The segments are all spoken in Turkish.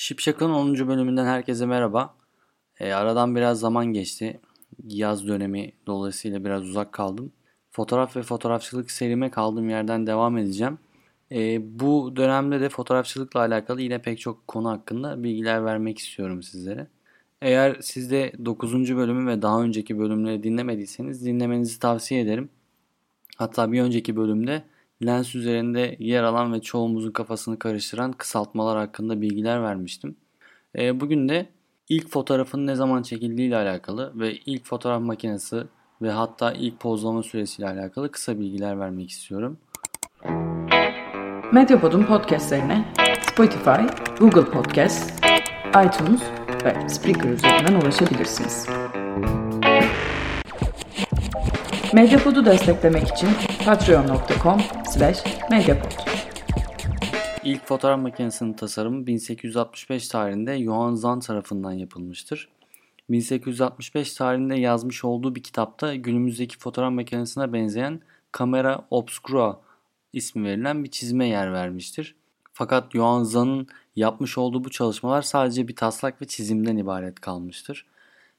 Şipşak'ın 10. bölümünden herkese merhaba. E, aradan biraz zaman geçti. Yaz dönemi dolayısıyla biraz uzak kaldım. Fotoğraf ve fotoğrafçılık serime kaldığım yerden devam edeceğim. E, bu dönemde de fotoğrafçılıkla alakalı yine pek çok konu hakkında bilgiler vermek istiyorum sizlere. Eğer siz de 9. bölümü ve daha önceki bölümleri dinlemediyseniz dinlemenizi tavsiye ederim. Hatta bir önceki bölümde lens üzerinde yer alan ve çoğumuzun kafasını karıştıran kısaltmalar hakkında bilgiler vermiştim. E, bugün de ilk fotoğrafın ne zaman çekildiği ile alakalı ve ilk fotoğraf makinesi ve hatta ilk pozlama süresiyle alakalı kısa bilgiler vermek istiyorum. Medyapod'un podcastlerine Spotify, Google Podcast, iTunes ve Spreaker üzerinden ulaşabilirsiniz. Medyapod'u desteklemek için patreon.com slash medyapod. İlk fotoğraf makinesinin tasarımı 1865 tarihinde Johann Zahn tarafından yapılmıştır. 1865 tarihinde yazmış olduğu bir kitapta günümüzdeki fotoğraf makinesine benzeyen kamera obscura ismi verilen bir çizime yer vermiştir. Fakat Johann Zahn'ın yapmış olduğu bu çalışmalar sadece bir taslak ve çizimden ibaret kalmıştır.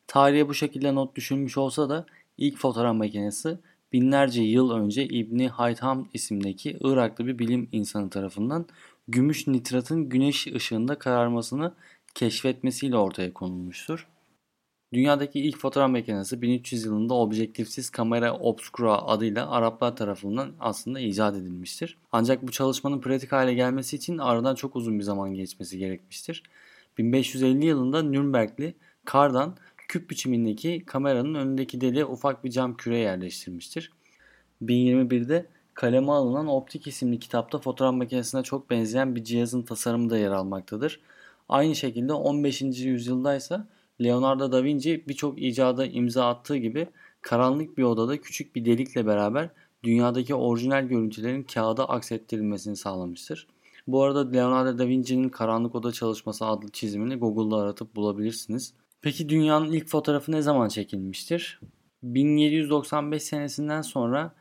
Tarihe bu şekilde not düşülmüş olsa da ilk fotoğraf makinesi binlerce yıl önce İbni Haytham isimdeki Iraklı bir bilim insanı tarafından gümüş nitratın güneş ışığında kararmasını keşfetmesiyle ortaya konulmuştur. Dünyadaki ilk fotoğraf makinesi 1300 yılında objektifsiz kamera obscura adıyla Araplar tarafından aslında icat edilmiştir. Ancak bu çalışmanın pratik hale gelmesi için aradan çok uzun bir zaman geçmesi gerekmiştir. 1550 yılında Nürnbergli Kardan küp biçimindeki kameranın önündeki deliğe ufak bir cam küre yerleştirmiştir. 1021'de kaleme alınan Optik isimli kitapta fotoğraf makinesine çok benzeyen bir cihazın tasarımı da yer almaktadır. Aynı şekilde 15. yüzyılda ise Leonardo da Vinci birçok icada imza attığı gibi karanlık bir odada küçük bir delikle beraber dünyadaki orijinal görüntülerin kağıda aksettirilmesini sağlamıştır. Bu arada Leonardo da Vinci'nin Karanlık Oda Çalışması adlı çizimini Google'da aratıp bulabilirsiniz. Peki dünyanın ilk fotoğrafı ne zaman çekilmiştir? 1795 senesinden sonra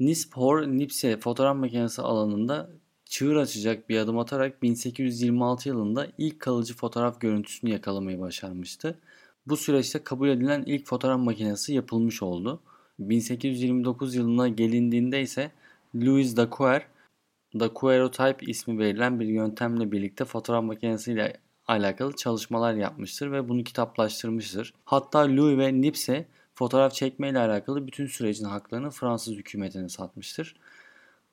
Nispor Nipse fotoğraf makinesi alanında çığır açacak bir adım atarak 1826 yılında ilk kalıcı fotoğraf görüntüsünü yakalamayı başarmıştı. Bu süreçte kabul edilen ilk fotoğraf makinesi yapılmış oldu. 1829 yılına gelindiğinde ise Louis Daguerre, Daguerreotype ismi verilen bir yöntemle birlikte fotoğraf makinesiyle alakalı çalışmalar yapmıştır ve bunu kitaplaştırmıştır. Hatta Louis ve Nipse fotoğraf çekme ile alakalı bütün sürecin haklarını Fransız hükümetine satmıştır.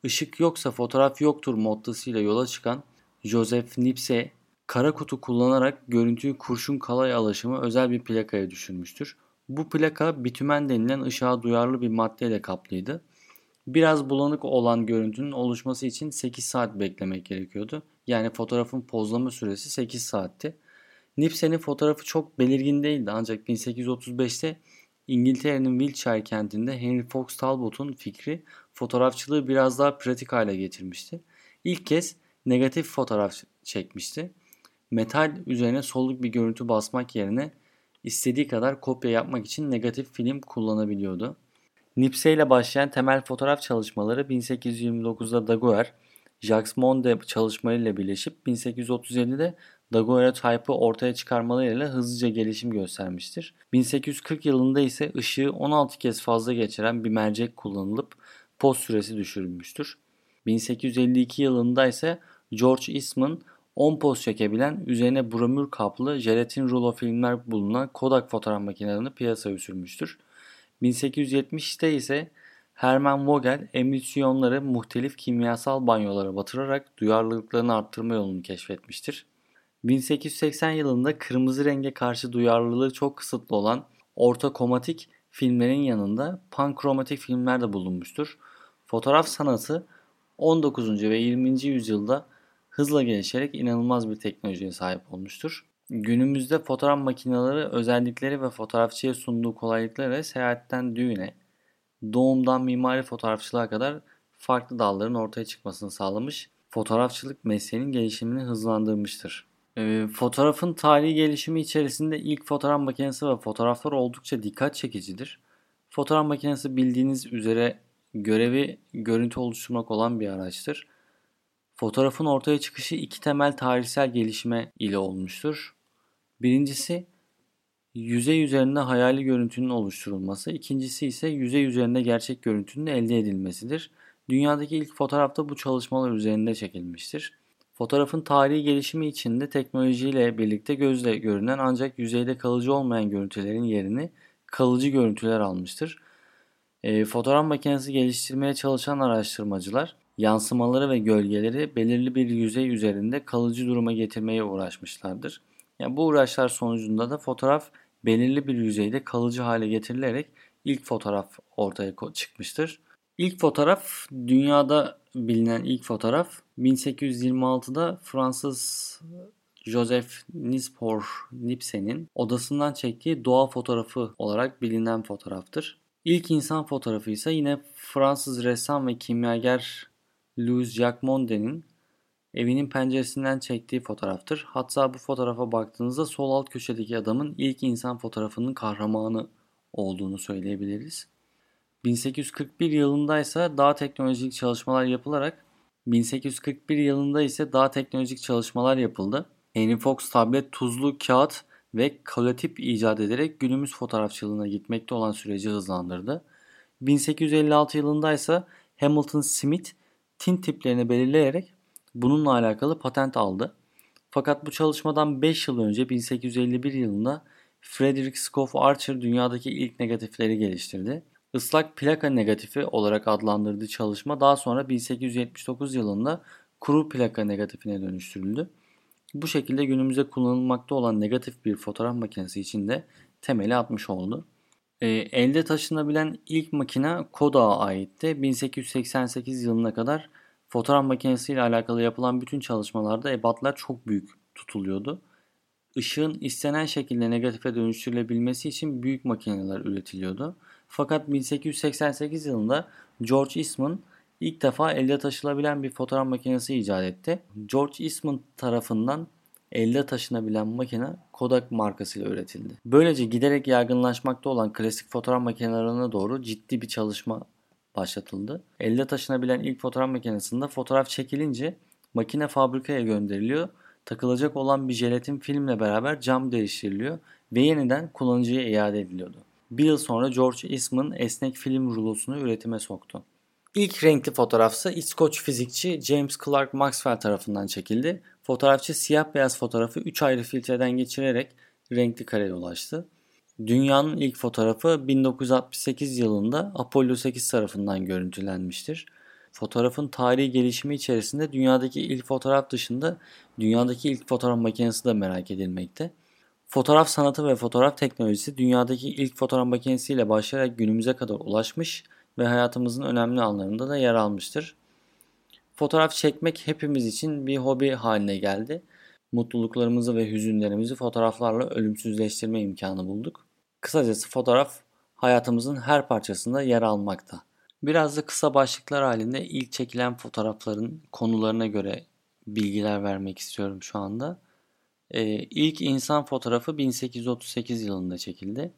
Işık yoksa fotoğraf yoktur mottasıyla yola çıkan Joseph Nipse kara kutu kullanarak görüntüyü kurşun kalay alaşımı özel bir plakaya düşürmüştür. Bu plaka bitümen denilen ışığa duyarlı bir maddeyle kaplıydı. Biraz bulanık olan görüntünün oluşması için 8 saat beklemek gerekiyordu. Yani fotoğrafın pozlama süresi 8 saatti. Nipse'nin fotoğrafı çok belirgin değildi ancak 1835'te İngiltere'nin Wiltshire kentinde Henry Fox Talbot'un fikri fotoğrafçılığı biraz daha pratik hale getirmişti. İlk kez negatif fotoğraf çekmişti. Metal üzerine soluk bir görüntü basmak yerine istediği kadar kopya yapmak için negatif film kullanabiliyordu. Nipsey ile başlayan temel fotoğraf çalışmaları 1829'da Daguerre, Jacques Monde çalışmalarıyla birleşip 1837'de daguerreotype'ı ortaya çıkarmalarıyla hızlıca gelişim göstermiştir. 1840 yılında ise ışığı 16 kez fazla geçiren bir mercek kullanılıp poz süresi düşürülmüştür. 1852 yılında ise George Eastman 10 poz çekebilen üzerine bromür kaplı jelatin rulo filmler bulunan Kodak fotoğraf makinelerini piyasaya sürmüştür. 1870'te ise Hermann Vogel emülsiyonları muhtelif kimyasal banyolara batırarak duyarlılıklarını arttırma yolunu keşfetmiştir. 1880 yılında kırmızı renge karşı duyarlılığı çok kısıtlı olan orta kromatik filmlerin yanında pankromatik filmler de bulunmuştur. Fotoğraf sanatı 19. ve 20. yüzyılda hızla gelişerek inanılmaz bir teknolojiye sahip olmuştur. Günümüzde fotoğraf makineleri özellikleri ve fotoğrafçıya sunduğu kolaylıkları seyahatten düğüne, doğumdan mimari fotoğrafçılığa kadar farklı dalların ortaya çıkmasını sağlamış, fotoğrafçılık mesleğinin gelişimini hızlandırmıştır. E, fotoğrafın tarihi gelişimi içerisinde ilk fotoğraf makinesi ve fotoğraflar oldukça dikkat çekicidir. Fotoğraf makinesi bildiğiniz üzere görevi görüntü oluşturmak olan bir araçtır. Fotoğrafın ortaya çıkışı iki temel tarihsel gelişme ile olmuştur. Birincisi yüzey üzerinde hayali görüntünün oluşturulması, ikincisi ise yüzey üzerinde gerçek görüntünün elde edilmesidir. Dünyadaki ilk fotoğrafta bu çalışmalar üzerinde çekilmiştir. Fotoğrafın tarihi gelişimi içinde teknolojiyle birlikte gözle görünen ancak yüzeyde kalıcı olmayan görüntülerin yerini kalıcı görüntüler almıştır. E, fotoğraf makinesi geliştirmeye çalışan araştırmacılar yansımaları ve gölgeleri belirli bir yüzey üzerinde kalıcı duruma getirmeye uğraşmışlardır. Yani bu uğraşlar sonucunda da fotoğraf belirli bir yüzeyde kalıcı hale getirilerek ilk fotoğraf ortaya çıkmıştır. İlk fotoğraf dünyada bilinen ilk fotoğraf 1826'da Fransız Joseph Nispor Nipsen'in odasından çektiği doğa fotoğrafı olarak bilinen fotoğraftır. İlk insan fotoğrafı ise yine Fransız ressam ve kimyager Louis Jacques Monde'nin evinin penceresinden çektiği fotoğraftır. Hatta bu fotoğrafa baktığınızda sol alt köşedeki adamın ilk insan fotoğrafının kahramanı olduğunu söyleyebiliriz. 1841 yılında ise daha teknolojik çalışmalar yapılarak 1841 yılında ise daha teknolojik çalışmalar yapıldı. Henry Fox tablet, tuzlu kağıt ve kalatip icat ederek günümüz fotoğrafçılığına gitmekte olan süreci hızlandırdı. 1856 yılında ise Hamilton Smith tint tiplerini belirleyerek bununla alakalı patent aldı. Fakat bu çalışmadan 5 yıl önce 1851 yılında Frederick Scoff Archer dünyadaki ilk negatifleri geliştirdi. Islak plaka negatifi olarak adlandırdığı çalışma daha sonra 1879 yılında kuru plaka negatifine dönüştürüldü. Bu şekilde günümüzde kullanılmakta olan negatif bir fotoğraf makinesi için de temeli atmış oldu. E, elde taşınabilen ilk makine Kodak'a aitti. 1888 yılına kadar fotoğraf makinesiyle alakalı yapılan bütün çalışmalarda ebatlar çok büyük tutuluyordu. Işığın istenen şekilde negatife dönüştürülebilmesi için büyük makineler üretiliyordu. Fakat 1888 yılında George Eastman ilk defa elde taşılabilen bir fotoğraf makinesi icat etti. George Eastman tarafından elde taşınabilen makine Kodak markasıyla üretildi. Böylece giderek yaygınlaşmakta olan klasik fotoğraf makinelerine doğru ciddi bir çalışma başlatıldı. Elde taşınabilen ilk fotoğraf makinesinde fotoğraf çekilince makine fabrikaya gönderiliyor. Takılacak olan bir jelatin filmle beraber cam değiştiriliyor ve yeniden kullanıcıya iade ediliyordu. Bir yıl sonra George Eastman esnek film rulosunu üretime soktu. İlk renkli fotoğrafsa İskoç fizikçi James Clerk Maxwell tarafından çekildi. Fotoğrafçı siyah beyaz fotoğrafı 3 ayrı filtreden geçirerek renkli kareye ulaştı. Dünyanın ilk fotoğrafı 1968 yılında Apollo 8 tarafından görüntülenmiştir. Fotoğrafın tarihi gelişimi içerisinde dünyadaki ilk fotoğraf dışında dünyadaki ilk fotoğraf makinesi de merak edilmekte. Fotoğraf sanatı ve fotoğraf teknolojisi dünyadaki ilk fotoğraf makinesiyle başlayarak günümüze kadar ulaşmış ve hayatımızın önemli anlarında da yer almıştır. Fotoğraf çekmek hepimiz için bir hobi haline geldi. Mutluluklarımızı ve hüzünlerimizi fotoğraflarla ölümsüzleştirme imkanı bulduk. Kısacası fotoğraf hayatımızın her parçasında yer almakta. Biraz da kısa başlıklar halinde ilk çekilen fotoğrafların konularına göre bilgiler vermek istiyorum şu anda. Ee, ilk insan fotoğrafı 1838 yılında çekildi.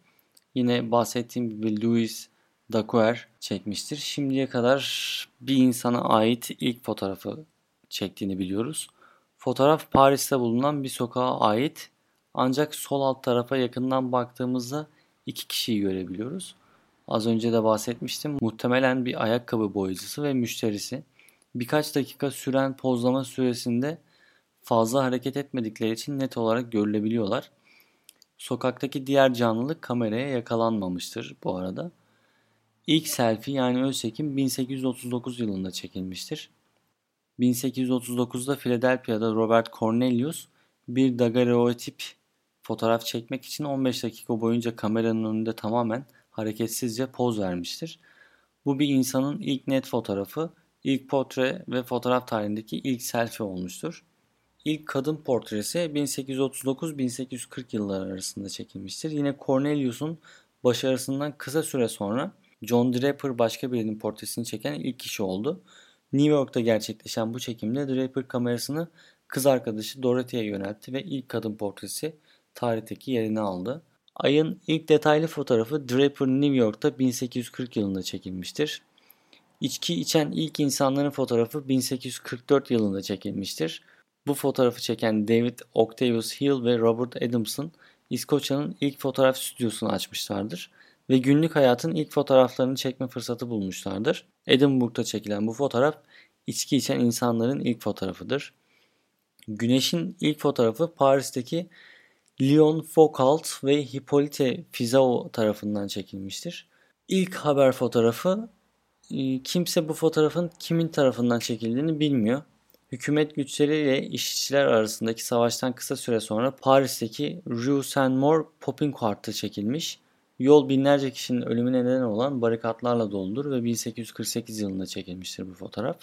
Yine bahsettiğim gibi Louis Daguerre çekmiştir. Şimdiye kadar bir insana ait ilk fotoğrafı çektiğini biliyoruz. Fotoğraf Paris'te bulunan bir sokağa ait ancak sol alt tarafa yakından baktığımızda iki kişiyi görebiliyoruz. Az önce de bahsetmiştim. Muhtemelen bir ayakkabı boyacısı ve müşterisi. Birkaç dakika süren pozlama süresinde fazla hareket etmedikleri için net olarak görülebiliyorlar. Sokaktaki diğer canlılık kameraya yakalanmamıştır bu arada. İlk selfie yani öz çekim 1839 yılında çekilmiştir. 1839'da Philadelphia'da Robert Cornelius bir daguerreotip fotoğraf çekmek için 15 dakika boyunca kameranın önünde tamamen hareketsizce poz vermiştir. Bu bir insanın ilk net fotoğrafı, ilk portre ve fotoğraf tarihindeki ilk selfie olmuştur. İlk kadın portresi 1839-1840 yılları arasında çekilmiştir. Yine Cornelius'un başarısından kısa süre sonra John Draper başka birinin portresini çeken ilk kişi oldu. New York'ta gerçekleşen bu çekimde Draper kamerasını kız arkadaşı Dorothy'ye yöneltti ve ilk kadın portresi tarihteki yerini aldı. Ayın ilk detaylı fotoğrafı Draper New York'ta 1840 yılında çekilmiştir. İçki içen ilk insanların fotoğrafı 1844 yılında çekilmiştir. Bu fotoğrafı çeken David Octavius Hill ve Robert Adamson İskoçya'nın ilk fotoğraf stüdyosunu açmışlardır ve günlük hayatın ilk fotoğraflarını çekme fırsatı bulmuşlardır. Edinburgh'da çekilen bu fotoğraf içki içen insanların ilk fotoğrafıdır. Güneş'in ilk fotoğrafı Paris'teki Leon Foucault ve Hippolyte Fizeau tarafından çekilmiştir. İlk haber fotoğrafı e, kimse bu fotoğrafın kimin tarafından çekildiğini bilmiyor. Hükümet güçleriyle işçiler arasındaki savaştan kısa süre sonra Paris'teki Rue Saint-Maur Popincourt'ta çekilmiş. Yol binlerce kişinin ölümüne neden olan barikatlarla doludur ve 1848 yılında çekilmiştir bu fotoğraf.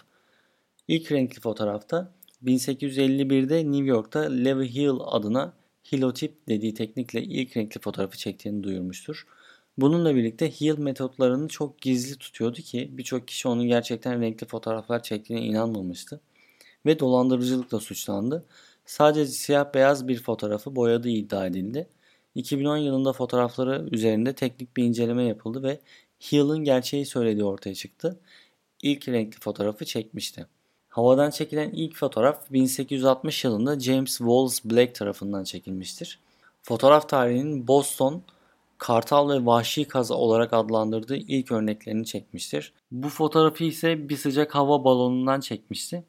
İlk renkli fotoğrafta 1851'de New York'ta Levi Hill adına hilotip dediği teknikle ilk renkli fotoğrafı çektiğini duyurmuştur. Bununla birlikte Hill metotlarını çok gizli tutuyordu ki birçok kişi onun gerçekten renkli fotoğraflar çektiğine inanmamıştı ve dolandırıcılıkla suçlandı. Sadece siyah beyaz bir fotoğrafı boyadığı iddia edildi. 2010 yılında fotoğrafları üzerinde teknik bir inceleme yapıldı ve Hill'ın gerçeği söylediği ortaya çıktı. İlk renkli fotoğrafı çekmişti. Havadan çekilen ilk fotoğraf 1860 yılında James Wallace Blake tarafından çekilmiştir. Fotoğraf tarihinin Boston, kartal ve vahşi kaza olarak adlandırdığı ilk örneklerini çekmiştir. Bu fotoğrafı ise bir sıcak hava balonundan çekmişti.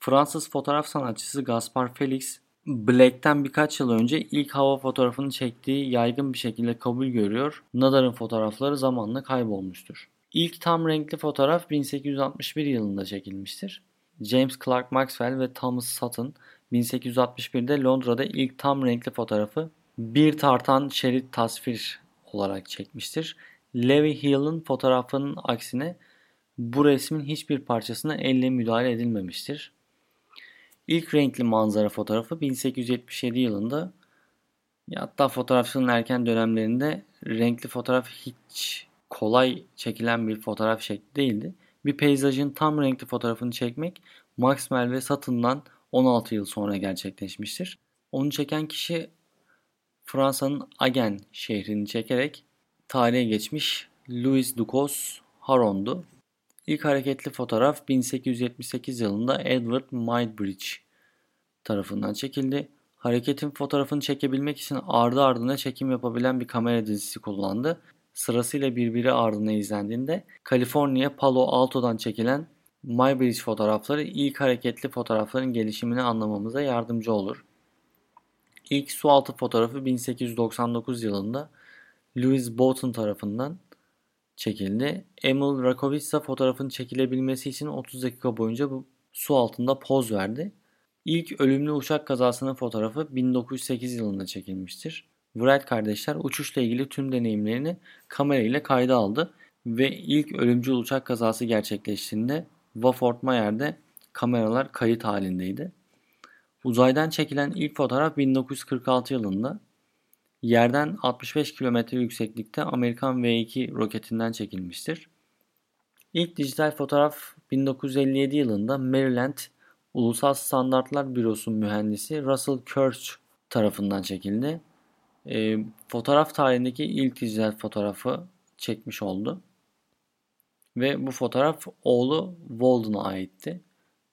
Fransız fotoğraf sanatçısı Gaspar Felix Blake'ten birkaç yıl önce ilk hava fotoğrafını çektiği yaygın bir şekilde kabul görüyor. Nadar'ın fotoğrafları zamanla kaybolmuştur. İlk tam renkli fotoğraf 1861 yılında çekilmiştir. James Clerk Maxwell ve Thomas Sutton 1861'de Londra'da ilk tam renkli fotoğrafı bir tartan şerit tasvir olarak çekmiştir. Levi Hill'ın fotoğrafının aksine bu resmin hiçbir parçasına elle müdahale edilmemiştir. İlk renkli manzara fotoğrafı 1877 yılında hatta fotoğrafçının erken dönemlerinde renkli fotoğraf hiç kolay çekilen bir fotoğraf şekli değildi. Bir peyzajın tam renkli fotoğrafını çekmek Maxwell ve Sutton'dan 16 yıl sonra gerçekleşmiştir. Onu çeken kişi Fransa'nın Agen şehrini çekerek tarihe geçmiş Louis Ducos Haron'du. İlk hareketli fotoğraf 1878 yılında Edward Muybridge tarafından çekildi. Hareketin fotoğrafını çekebilmek için ardı ardına çekim yapabilen bir kamera dizisi kullandı. Sırasıyla birbiri ardına izlendiğinde Kaliforniya Palo Alto'dan çekilen Muybridge fotoğrafları ilk hareketli fotoğrafların gelişimini anlamamıza yardımcı olur. İlk sualtı fotoğrafı 1899 yılında Louis Boughton tarafından çekildi. Emil Rakovica fotoğrafın çekilebilmesi için 30 dakika boyunca bu su altında poz verdi. İlk ölümlü uçak kazasının fotoğrafı 1908 yılında çekilmiştir. Wright kardeşler uçuşla ilgili tüm deneyimlerini kamera ile kayda aldı ve ilk ölümcül uçak kazası gerçekleştiğinde Wofford Mayer'de kameralar kayıt halindeydi. Uzaydan çekilen ilk fotoğraf 1946 yılında yerden 65 kilometre yükseklikte Amerikan V2 roketinden çekilmiştir. İlk dijital fotoğraf 1957 yılında Maryland Ulusal Standartlar Bürosu mühendisi Russell Kirch tarafından çekildi. E, fotoğraf tarihindeki ilk dijital fotoğrafı çekmiş oldu. Ve bu fotoğraf oğlu Walden'a aitti.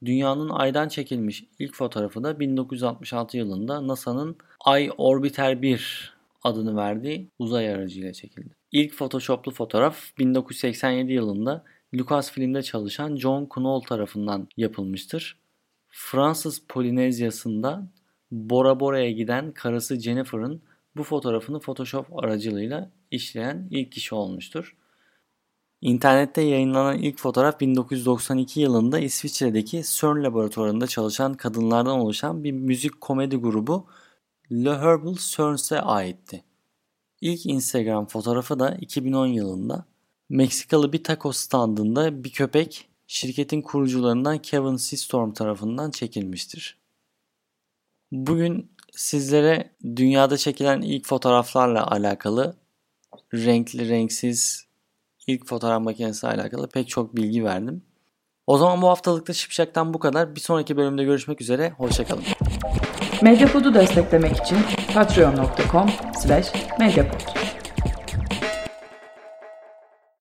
Dünyanın aydan çekilmiş ilk fotoğrafı da 1966 yılında NASA'nın Ay Orbiter 1 adını verdiği uzay aracıyla çekildi. İlk Photoshop'lu fotoğraf 1987 yılında Lucasfilm'de çalışan John Knoll tarafından yapılmıştır. Fransız Polinezyası'nda Bora Bora'ya giden karısı Jennifer'ın bu fotoğrafını Photoshop aracılığıyla işleyen ilk kişi olmuştur. İnternette yayınlanan ilk fotoğraf 1992 yılında İsviçre'deki CERN laboratuvarında çalışan kadınlardan oluşan bir müzik komedi grubu Le Herbal Cerns'e aitti. İlk Instagram fotoğrafı da 2010 yılında Meksikalı bir taco standında bir köpek şirketin kurucularından Kevin Systrom tarafından çekilmiştir. Bugün sizlere dünyada çekilen ilk fotoğraflarla alakalı renkli renksiz ilk fotoğraf makinesi alakalı pek çok bilgi verdim. O zaman bu haftalıkta Şipşak'tan bu kadar. Bir sonraki bölümde görüşmek üzere. Hoşçakalın. Medyapod'u desteklemek için patreon.com slash medyapod.